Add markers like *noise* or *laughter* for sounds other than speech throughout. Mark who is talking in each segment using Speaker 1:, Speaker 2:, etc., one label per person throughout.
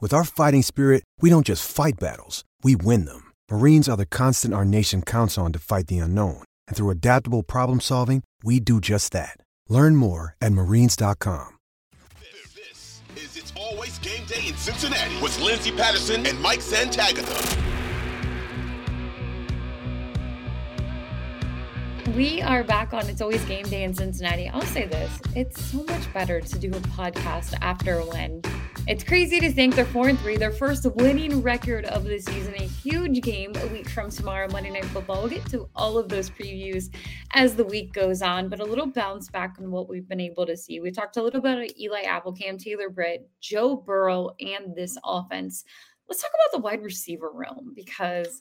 Speaker 1: With our fighting spirit, we don't just fight battles, we win them. Marines are the constant our nation counts on to fight the unknown. And through adaptable problem solving, we do just that. Learn more at marines.com.
Speaker 2: This is It's Always Game Day in Cincinnati with Lindsey Patterson and Mike Santagata.
Speaker 3: We are back on It's Always Game Day in Cincinnati. I'll say this it's so much better to do a podcast after a win. It's crazy to think they're 4 and 3, their first winning record of the season, a huge game a week from tomorrow, Monday Night Football. We'll get to all of those previews as the week goes on, but a little bounce back on what we've been able to see. We talked a little bit about Eli Apple Cam, Taylor Britt, Joe Burrow, and this offense. Let's talk about the wide receiver realm because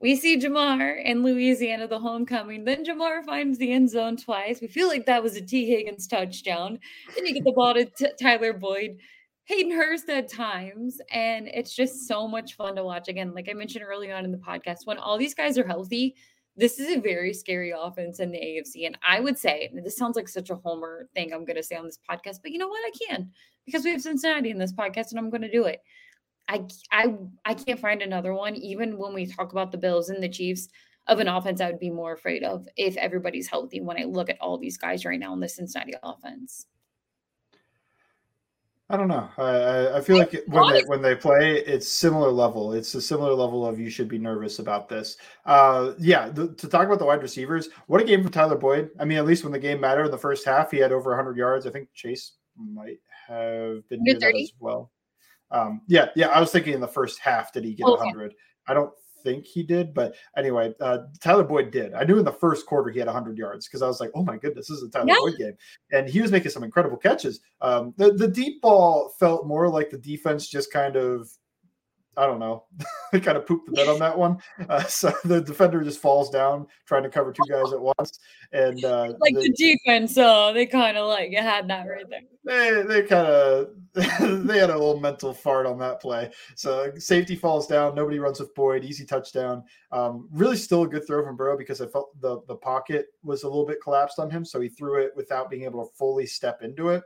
Speaker 3: we see Ja'Marr in Louisiana, the homecoming. Then Ja'Marr finds the end zone twice. We feel like that was a Tee Higgins touchdown. Then you get the ball to t- Tyler Boyd, Hayden Hurst at times. And it's just so much fun to watch. Again, like I mentioned early on in the podcast, when all these guys are healthy, this is a very scary offense in the AFC. And I would say, this sounds like such a homer thing I'm going to say on this podcast, but you know what? I can because we have Cincinnati in this podcast and I'm going to do it. I I I can't find another one. Even when we talk about the Bills and the Chiefs of an offense, I would be more afraid of if everybody's healthy. When I look at all these guys right now in the Cincinnati offense,
Speaker 4: I don't know. I I feel like when they when they play, it's similar level. It's a similar level of you should be nervous about this. Uh, yeah. The, to talk about the wide receivers, what a game from Tyler Boyd. I mean, at least when the game mattered in the first half, he had over 100 yards. I think Chase might have been near that as well. Um, yeah, yeah. I was thinking in the first half, did he get okay. 100? I don't think he did, but anyway, uh, Tyler Boyd did. I knew in the first quarter he had 100 yards because I was like, oh my goodness, this is a Tyler yeah. Boyd game, and he was making some incredible catches. Um, the the deep ball felt more like the defense just kind of I don't know. *laughs* they kind of pooped the bed on that one. Uh, *laughs* so the defender just falls down trying to cover two guys at once, and uh, *laughs*
Speaker 3: like the defense, so they kind of like had that right there.
Speaker 4: They they kind of they had a little mental fart on that play. So safety falls down. Nobody runs with Boyd. Easy touchdown. Um, really, still a good throw from Burrow because I felt the the pocket was a little bit collapsed on him, so he threw it without being able to fully step into it.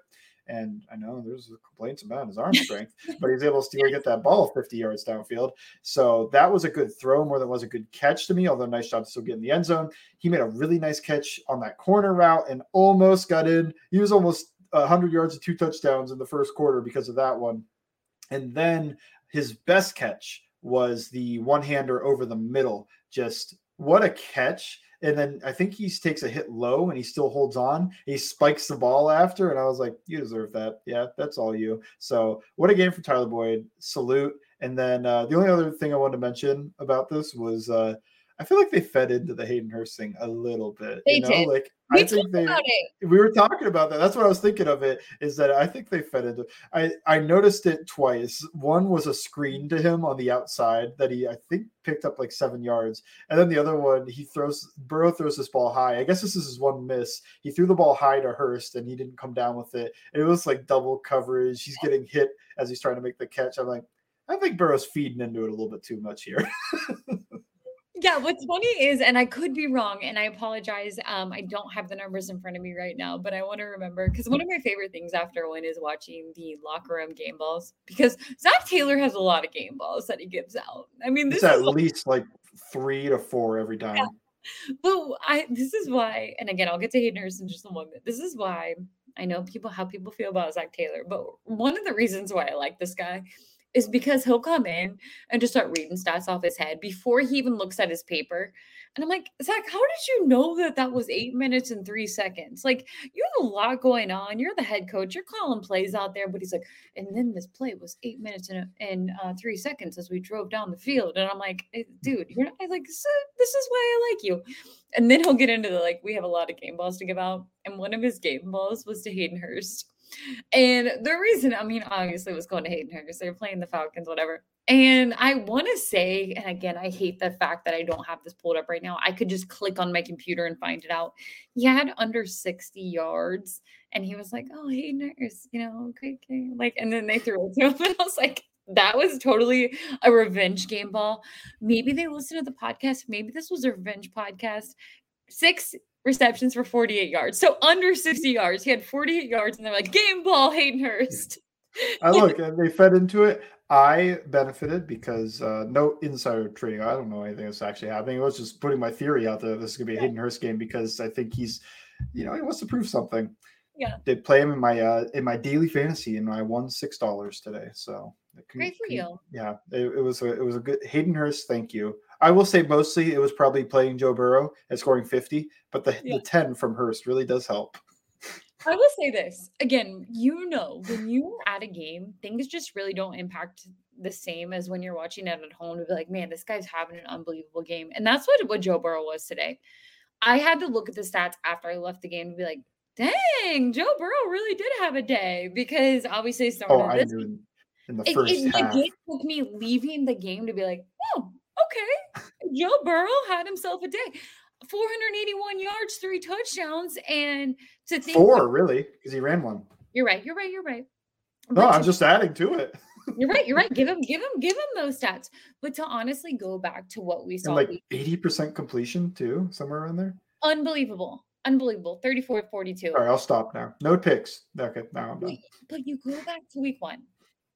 Speaker 4: And I know there's complaints about his arm strength, but he's able to still get that ball 50 yards downfield. So that was a good throw more than was a good catch to me, although nice job to still get in the end zone. He made a really nice catch on that corner route and almost got in. He was almost 100 yards and two touchdowns in the first quarter because of that one. And then his best catch was the one hander over the middle. Just what a catch and then I think he takes a hit low and he still holds on. He spikes the ball after, and I was like, "You deserve that. Yeah, that's all you." So, what a game for Tyler Boyd. Salute. And then uh, the only other thing I wanted to mention about this was uh, I feel like they fed into the Hayden Hurst thing a little bit.
Speaker 3: They
Speaker 4: you know?
Speaker 3: did.
Speaker 4: Like
Speaker 3: we
Speaker 4: I think they
Speaker 3: we
Speaker 4: were talking about that. That's what I was thinking of it. Is that I think they fed into. I I noticed it twice. One was a screen to him on the outside that he I think picked up like seven yards, and then the other one he throws Burrow throws this ball high. I guess this is his one miss. He threw the ball high to Hurst and he didn't come down with it. And it was like double coverage. He's getting hit as he's trying to make the catch. I'm like, I think Burrow's feeding into it a little bit too much here. *laughs*
Speaker 3: Yeah, what's funny is, and I could be wrong, and I apologize. Um, I don't have the numbers in front of me right now, but I want to remember because one of my favorite things after one is watching the locker room game balls because Zac Taylor has a lot of game balls that he gives out. I mean,
Speaker 4: this it's at least like three to four every time. Yeah.
Speaker 3: But I this is why, and again, I'll get to Hurst in just a moment. This is why I know people how people feel about Zac Taylor, but one of the reasons why I like this guy is because he'll come in and just start reading stats off his head before he even looks at his paper. And I'm like, Zac, how did you know that that was eight minutes and three seconds? Like, you have a lot going on. You're the head coach. You're calling plays out there. But he's like, and then this play was eight minutes and, and uh, three seconds as we drove down the field. And I'm like, eh, dude, you're not like, this is why I like you. And then he'll get into the like, we have a lot of game balls to give out. And one of his game balls was to Hayden Hurst. And the reason, I mean, obviously was going to Hayden Hurst. They're playing the Falcons, whatever. And I want to say, and again, I hate the fact that I don't have this pulled up right now. I could just click on my computer and find it out. He had under 60 yards, and he was like, "Oh, Hayden Hurst, you know, great game." Like, and then they threw it to him, and I was like, that was totally a revenge game ball. Maybe they listened to the podcast. Maybe this was a revenge podcast. Six receptions for 48 yards. So under 60 yards. He had 48 yards, and they're like, game ball, Hayden Hurst.
Speaker 4: I *laughs* look, and they fed into it. I benefited because uh, no insider trading. I don't know anything that's actually happening. I was just putting my theory out there. This is going to be a Hayden Hurst game because I think he's, you know, he wants to prove something.
Speaker 3: Yeah.
Speaker 4: They play him in my uh in my daily fantasy, and I won six dollars today. So
Speaker 3: great for you.
Speaker 4: Yeah, it, it was a it was a good Hayden Hurst. Thank you. I will say mostly it was probably playing Joe Burrow and scoring 50, but the, yeah. the 10 from Hurst really does help.
Speaker 3: I will say this again, you know, when you're at a game, things just really don't impact the same as when you're watching it at home to be like, man, this guy's having an unbelievable game. And that's what, what Joe Burrow was today. I had to look at the stats after I left the game to be like, dang, Joe Burrow really did have a day because obviously started
Speaker 4: oh, I knew in the first it, it, half.
Speaker 3: It took me leaving the game to be like. Joe Burrow had himself a day. 481 yards, three touchdowns, and to think
Speaker 4: four really because he ran one.
Speaker 3: You're right. You're right. You're right.
Speaker 4: No, I'm just adding to it. *laughs*
Speaker 3: You're right. You're right. Give him, give him, give him those stats. But to honestly go back to what we saw,
Speaker 4: and like eighty percent completion too, somewhere around there.
Speaker 3: Unbelievable. Unbelievable. 34 42.
Speaker 4: All right, I'll stop now. No picks. Okay, now I'm done.
Speaker 3: But you go back to week one.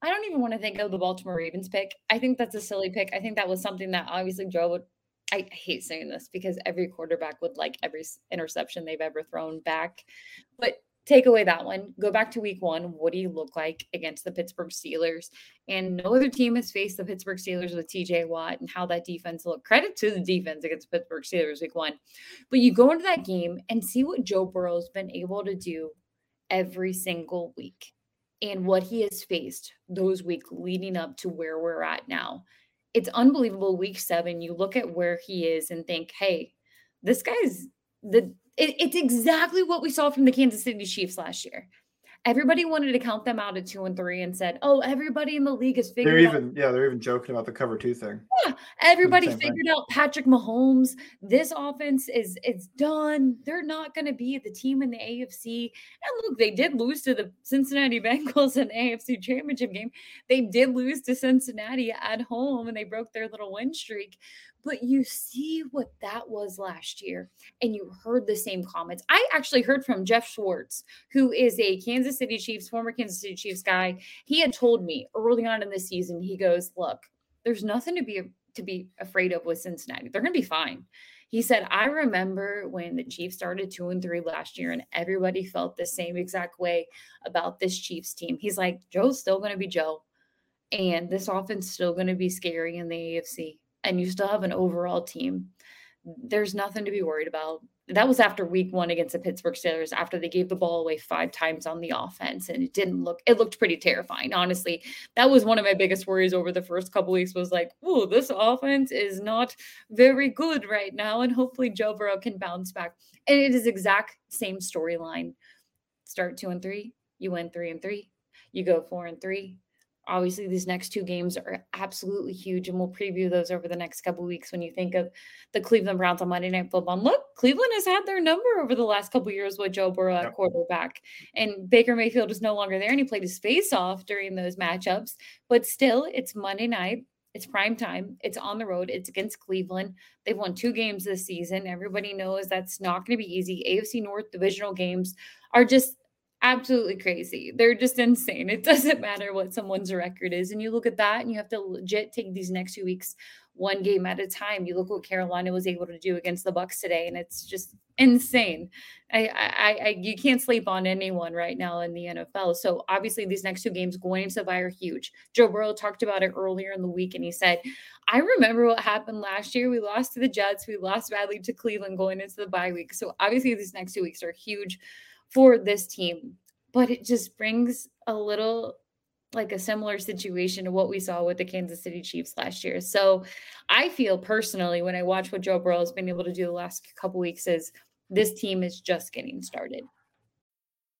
Speaker 3: I don't even want to think of the Baltimore Ravens pick. I think that's a silly pick. I think that was something that obviously drove. I hate saying this because every quarterback would like every interception they've ever thrown back. But take away that one, go back to week one. What do you look like against the Pittsburgh Steelers? And no other team has faced the Pittsburgh Steelers with TJ Watt and how that defense looked. Credit to the defense against the Pittsburgh Steelers week one. But you go into that game and see what Joe Burrow's been able to do every single week and what he has faced those weeks leading up to where we're at now. It's unbelievable. Week seven, you look at where he is and think, hey, this guy's the it, it's exactly what we saw from the Kansas City Chiefs last year. Everybody wanted to count them out at two and three and said, "Oh, everybody in the league is figured."
Speaker 4: They're even, out. yeah, they're even joking about the cover two thing.
Speaker 3: Yeah, everybody figured thing. out Patrick Mahomes. This offense is it's done. They're not going to be the team in the AFC. And look, they did lose to the Cincinnati *laughs* Bengals in the AFC Championship game. They did lose to Cincinnati at home, and they broke their little win streak but you see what that was last year and you heard the same comments. I actually heard from Jeff Schwartz, who is a Kansas City Chiefs, former Kansas City Chiefs guy. He had told me early on in the season, he goes, Look, there's nothing to be to be afraid of with Cincinnati. They're gonna be fine. He said, I remember when the Chiefs started two and three last year, and everybody felt the same exact way about this Chiefs team. He's like, Joe's still gonna be Joe. And this offense still going to be scary in the AFC and you still have an overall team, there's nothing to be worried about. That was after week one against the Pittsburgh Steelers, after they gave the ball away five times on the offense. And it didn't look, it looked pretty terrifying. Honestly, that was one of my biggest worries over the first couple weeks was like, oh, this offense is not very good right now. And hopefully Joe Burrow can bounce back. And it is exact same storyline. Start two and three, you win three and three, you go four and three, obviously these next two games are absolutely huge and we'll preview those over the next couple weeks when you think of the cleveland browns on monday night football look cleveland has had their number over the last couple years with joe burrow at quarterback and baker mayfield is no longer there and he played his face off during those matchups but still it's monday night it's prime time. It's on the road. It's against Cleveland. They've won two games this season. Everybody knows that's not going to be easy. AFC North divisional games are just absolutely crazy. They're just insane. It *laughs* doesn't matter what someone's record is. And you look at that and you have to legit take these next two weeks one game at a time. You look what Carolina was able to do against the Bucs today, and it's just insane. I, I, I, you can't sleep on anyone right now in the NFL. So obviously, these next two games going into the bye are huge. Joe Burrow talked about it earlier in the week, and he said, "I remember what happened last year. We lost to the Jets. We lost badly to Cleveland going into the bye week. So obviously, these next two weeks are huge for this team." But it just brings a little like a similar situation to what we saw with the Kansas City Chiefs last year. So I feel personally when I watch what Joe Burrow has been able to do the last couple weeks is this team is just getting started.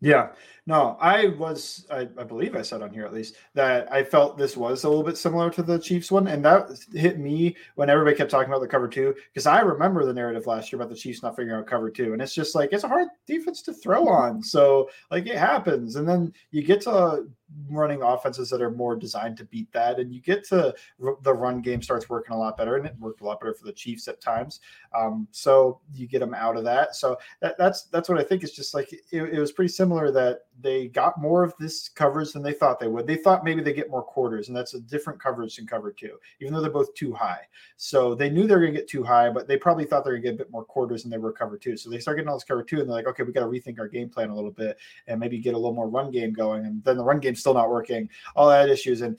Speaker 4: Yeah, no, I was, I, I, believe I said on here at least that I felt this was a little bit similar to the Chiefs one. And that hit me when everybody kept talking about the cover two, because I remember the narrative last year about the Chiefs not figuring out cover two. And it's just like, it's a hard defense to throw on. So, like, it happens. And then you get to running offenses that are more designed to beat that. And you get to the run game starts working a lot better, and it worked a lot better for the Chiefs at times. Um, so you get them out of that. So that, that's that's what I think is just like it, it, was pretty similar that they got more of this coverage than they thought they would. They thought maybe they get more quarters, and that's a different coverage than cover two, even though they're both too high. So they knew they were going to get too high, but they probably thought they were going to get a bit more quarters than they were cover two. So they start getting all this cover two, and they're like, okay, we got to rethink our game plan a little bit and maybe get a little more run game going. And then the run game's still not working. All that issues and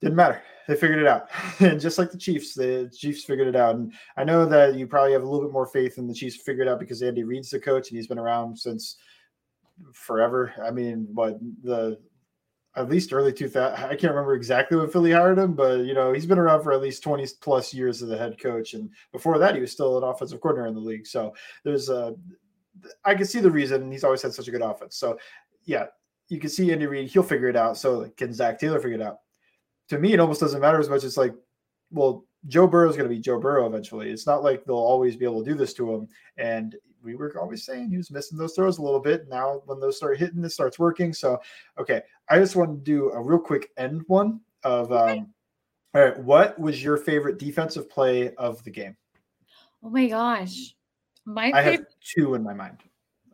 Speaker 4: didn't matter. They figured it out. *laughs* and just like the Chiefs, the Chiefs figured it out. And I know that you probably have a little bit more faith in the Chiefs figured out because Andy Reid's the coach and he's been around since forever. I mean, but the at least early 2000 I can't remember exactly when Philly hired him, but you know, he's been around for at least 20 plus years as the head coach and before that he was still an offensive coordinator in the league. So there's a I can see the reason he's always had such a good offense. So yeah, you can see Andy Reid, he'll figure it out. So like, can Zac Taylor figure it out? To me, it almost doesn't matter as much as like, well, Joe Burrow is going to be Joe Burrow eventually. It's not like they'll always be able to do this to him. And we were always saying he was missing those throws a little bit. Now, when those start hitting, it starts working. So, okay, I just want to do a real quick end one of. Um, all right, what was your favorite defensive play of the game?
Speaker 3: Oh my gosh,
Speaker 4: my I have two in my mind.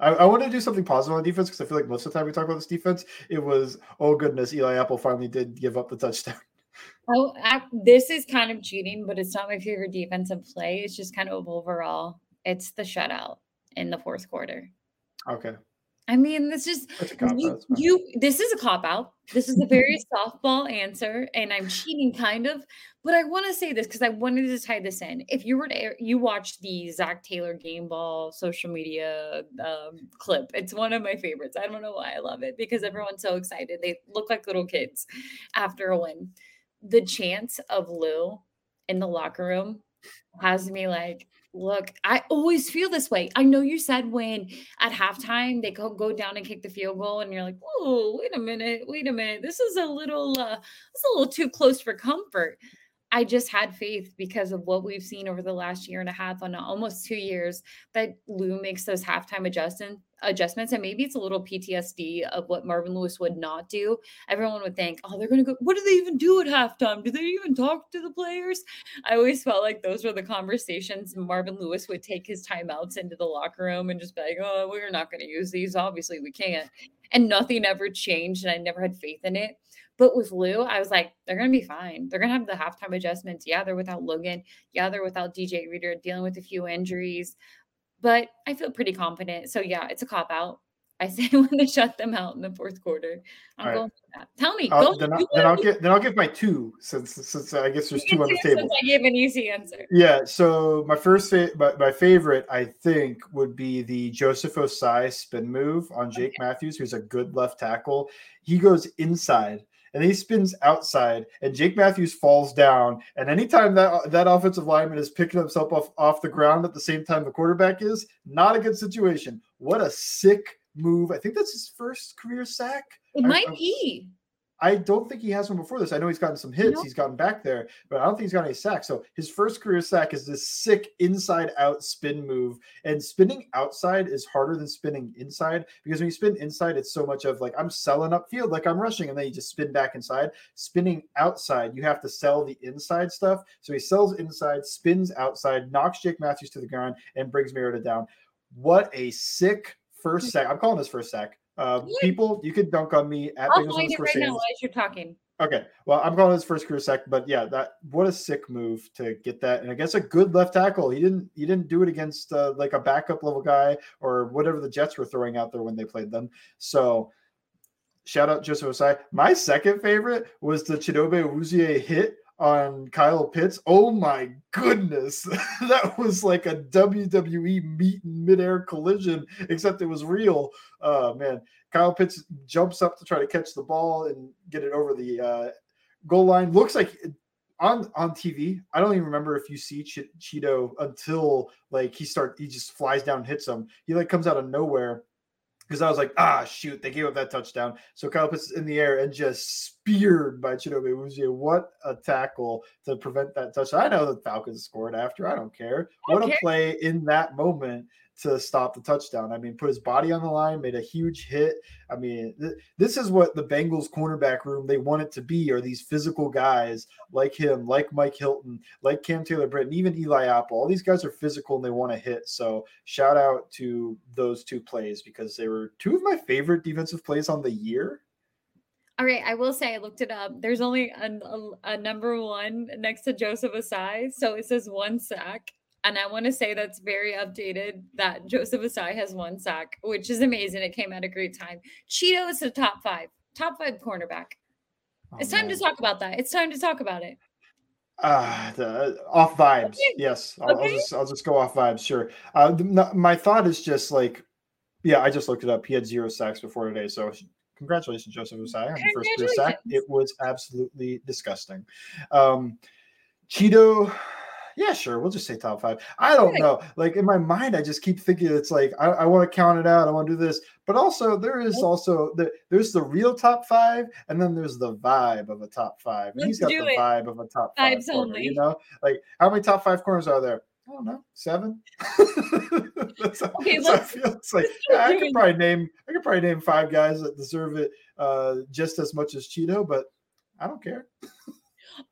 Speaker 4: I, I want to do something positive on defense because I feel like most of the time we talk about this defense, it was oh goodness, Eli Apple finally did give up the touchdown. *laughs*
Speaker 3: Oh, I, this is kind of cheating, but it's not my favorite defensive play. It's just kind of overall. It's the shutout in the fourth quarter.
Speaker 4: Okay.
Speaker 3: I mean, this just you, you, This is a cop out. This is a very softball answer, and I'm cheating kind of. But I want to say this because I wanted to tie this in. If you were to you watch the Zac Taylor game ball social media um, clip, it's one of my favorites. I don't know why I love it because everyone's so excited. They look like little kids after a win. The chance of Lou in the locker room has me like look, I always feel this way. I know you said when at halftime they go, go down and kick the field goal, and you're like, oh, wait a minute, wait a minute. This is a little uh this is a little too close for comfort. I just had faith because of what we've seen over the last year and a half on almost two years that Lou makes those halftime adjustments adjustments and maybe it's a little PTSD of what Marvin Lewis would not do. Everyone would think, "Oh, they're going to go what do they even do at halftime? Do they even talk to the players?" I always felt like those were the conversations Marvin Lewis would take his timeouts into the locker room and just be like, "Oh, we're not going to use these. Obviously, we can't." And nothing ever changed and I never had faith in it. But with Lou, I was like, they're going to be fine. They're going to have the halftime adjustments. Yeah, they're without Logan. Yeah, they're without DJ Reader, dealing with a few injuries. But I feel pretty confident. So, yeah, it's a cop out. *laughs* I say when they shut them out in the fourth quarter. I'm right. going for that. Tell me.
Speaker 4: I'll, then, I'll, then I'll get then I'll give my two since since I guess there's two on the table.
Speaker 3: I gave an easy answer.
Speaker 4: Yeah. So my first fa- my, my favorite I think would be the Joseph Ossai spin move on Jake okay. Matthews, who's a good left tackle. He goes inside and he spins outside, and Jake Matthews falls down. And anytime that that offensive lineman is picking himself off off the ground at the same time the quarterback is, not a good situation. What a sick move! I think that's his first career sack.
Speaker 3: It I, might I, be.
Speaker 4: I don't think he has one before this. I know he's gotten some hits, he's gotten back there, but I don't think he's got any sacks. So his first career sack is this sick inside out spin move. And spinning outside is harder than spinning inside because when you spin inside, it's so much of like I'm selling upfield, like I'm rushing, and then you just spin back inside. Spinning outside, you have to sell the inside stuff. So he sells inside, spins outside, knocks Jake Matthews to the ground, and brings Mariota down. What a sick first hmm. sack. I'm calling this first sack. Uh, people, you could dunk on me at
Speaker 3: I'll find it right now as you're talking.
Speaker 4: Okay, well, I'm calling this first career sack, but yeah, that what a sick move to get that, and I guess a good left tackle. He didn't he didn't do it against uh, like a backup level guy or whatever the Jets were throwing out there when they played them. So, shout out Joseph Ossai. My second favorite was the Chidobe Awuzie hit on Kyle Pitts. Oh my goodness. *laughs* that was like a WWE meet midair collision, except it was real. Uh man. Kyle Pitts jumps up to try to catch the ball and get it over the uh, goal line. Looks like on on TV. I don't even remember if you see Ch- Cheeto until like he start he just flies down and hits him. He like comes out of nowhere because I was like, ah, shoot, they gave up that touchdown. So Kyle Pitts in the air and just speared by Chidobe Awuzie. What a tackle to prevent that touchdown. I know the Falcons scored after. I don't care. What a play in that moment to stop the touchdown. I mean, put his body on the line, made a huge hit. I mean, th- this is what the Bengals cornerback room they want it to be are these physical guys like him, like Mike Hilton, like Cam Taylor Britt, and even Eli Apple. All these guys are physical and they want to hit. So shout out to those two plays because they were two of my favorite defensive plays on the year.
Speaker 3: All right, I will say I looked it up. There's only a, a, a number one next to Joseph Ossai, so it says one sack and I want to say that's very updated that Joseph Ossai has one sack, which is amazing. It came at a great time. Cheeto is the top five, top five cornerback. Oh, it's time man. to talk about that. It's time to talk about it.
Speaker 4: Uh, the, off vibes. Okay. Yes. I'll, okay. I'll, just, I'll just go off vibes. Sure. Uh, the, my thought is just like, yeah, I just looked it up. He had zero sacks before today. So congratulations, Joseph Ossai, on the first career sack. It was absolutely disgusting. Um, Cheeto yeah, sure. We'll just say top five. I don't know. Like in my mind, I just keep thinking it's like I, I want to count it out. I want to do this, but also there is also the there's the real top five, and then there's the vibe of a top five. And he's got the it. vibe of a top five. Vibes corner, only. You know, like how many top five corners are there? I don't know, seven. *laughs* okay, so let's, it's like yeah, I could probably name I could probably name five guys that deserve it uh, just as much as Cheeto, but I don't care.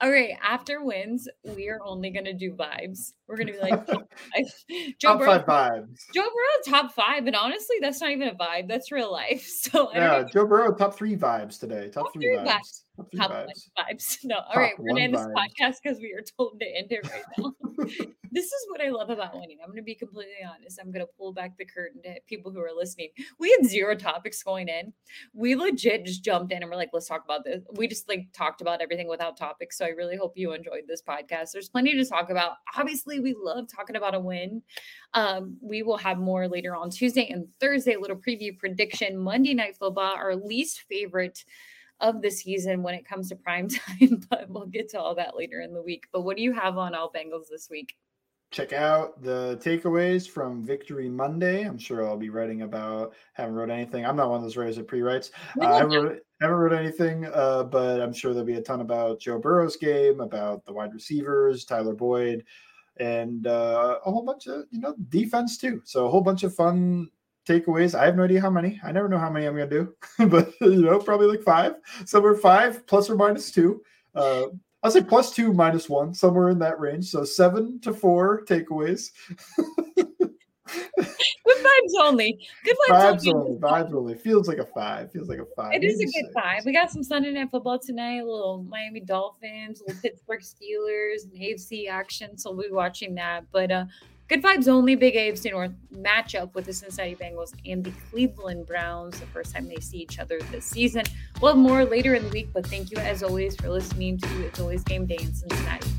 Speaker 3: All right, after wins, we are only gonna do vibes. We're gonna be like *laughs* Joe
Speaker 4: top Burrow, five vibes.
Speaker 3: Joe Burrow top five, and honestly, that's not even a vibe. That's real life. *laughs* So
Speaker 4: yeah, Joe Burrow top three vibes today. Top, top three, vibes. vibes.
Speaker 3: Top, vibes. vibes. *laughs* No, all right, we're gonna end this podcast because we are told to end it right *laughs* now. *laughs* this is what I love about winning. I'm gonna be completely honest. I'm gonna pull back the curtain to people who are listening. We had zero topics going in. We legit just jumped in and we're like, let's talk about this. We just like talked about everything without topics. So I really hope you enjoyed this podcast. There's plenty to talk about. Obviously, we love talking about a win. Um, we will have more later on Tuesday and Thursday, a little preview prediction. Monday Night Football, our least favorite of the season when it comes to prime *laughs* time, but we'll get to all that later in the week. But what do you have on all Bengals this week?
Speaker 4: Check out the takeaways from Victory Monday. I'm sure I'll be writing about. Haven't wrote anything. I'm not one of those writers that pre-writes. Uh, *laughs* I haven't wrote, wrote anything, uh, but I'm sure there'll be a ton about Joe Burrow's game, about the wide receivers, Tyler Boyd, and uh, a whole bunch of you know defense too. So a whole bunch of fun takeaways. I have no idea how many. I never know how many I'm going to do, *laughs* but you know, probably like five. Somewhere five plus or minus two. Uh, I'll say plus two minus one, somewhere in that range. So seven to four takeaways. *laughs*
Speaker 3: Good vibes only. Good
Speaker 4: vibes, vibes only. Vibes only. Feels like a five. Feels like a five.
Speaker 3: It is a good five. We got some Sunday night football tonight. A little Miami Dolphins, little Pittsburgh Steelers, and AFC action. So we'll be watching that. But uh Good vibes only. Big AFC North matchup with the Cincinnati Bengals and the Cleveland Browns. The first time they see each other this season. We'll have more later in the week, but thank you as always for listening to It's Always Game Day in Cincinnati.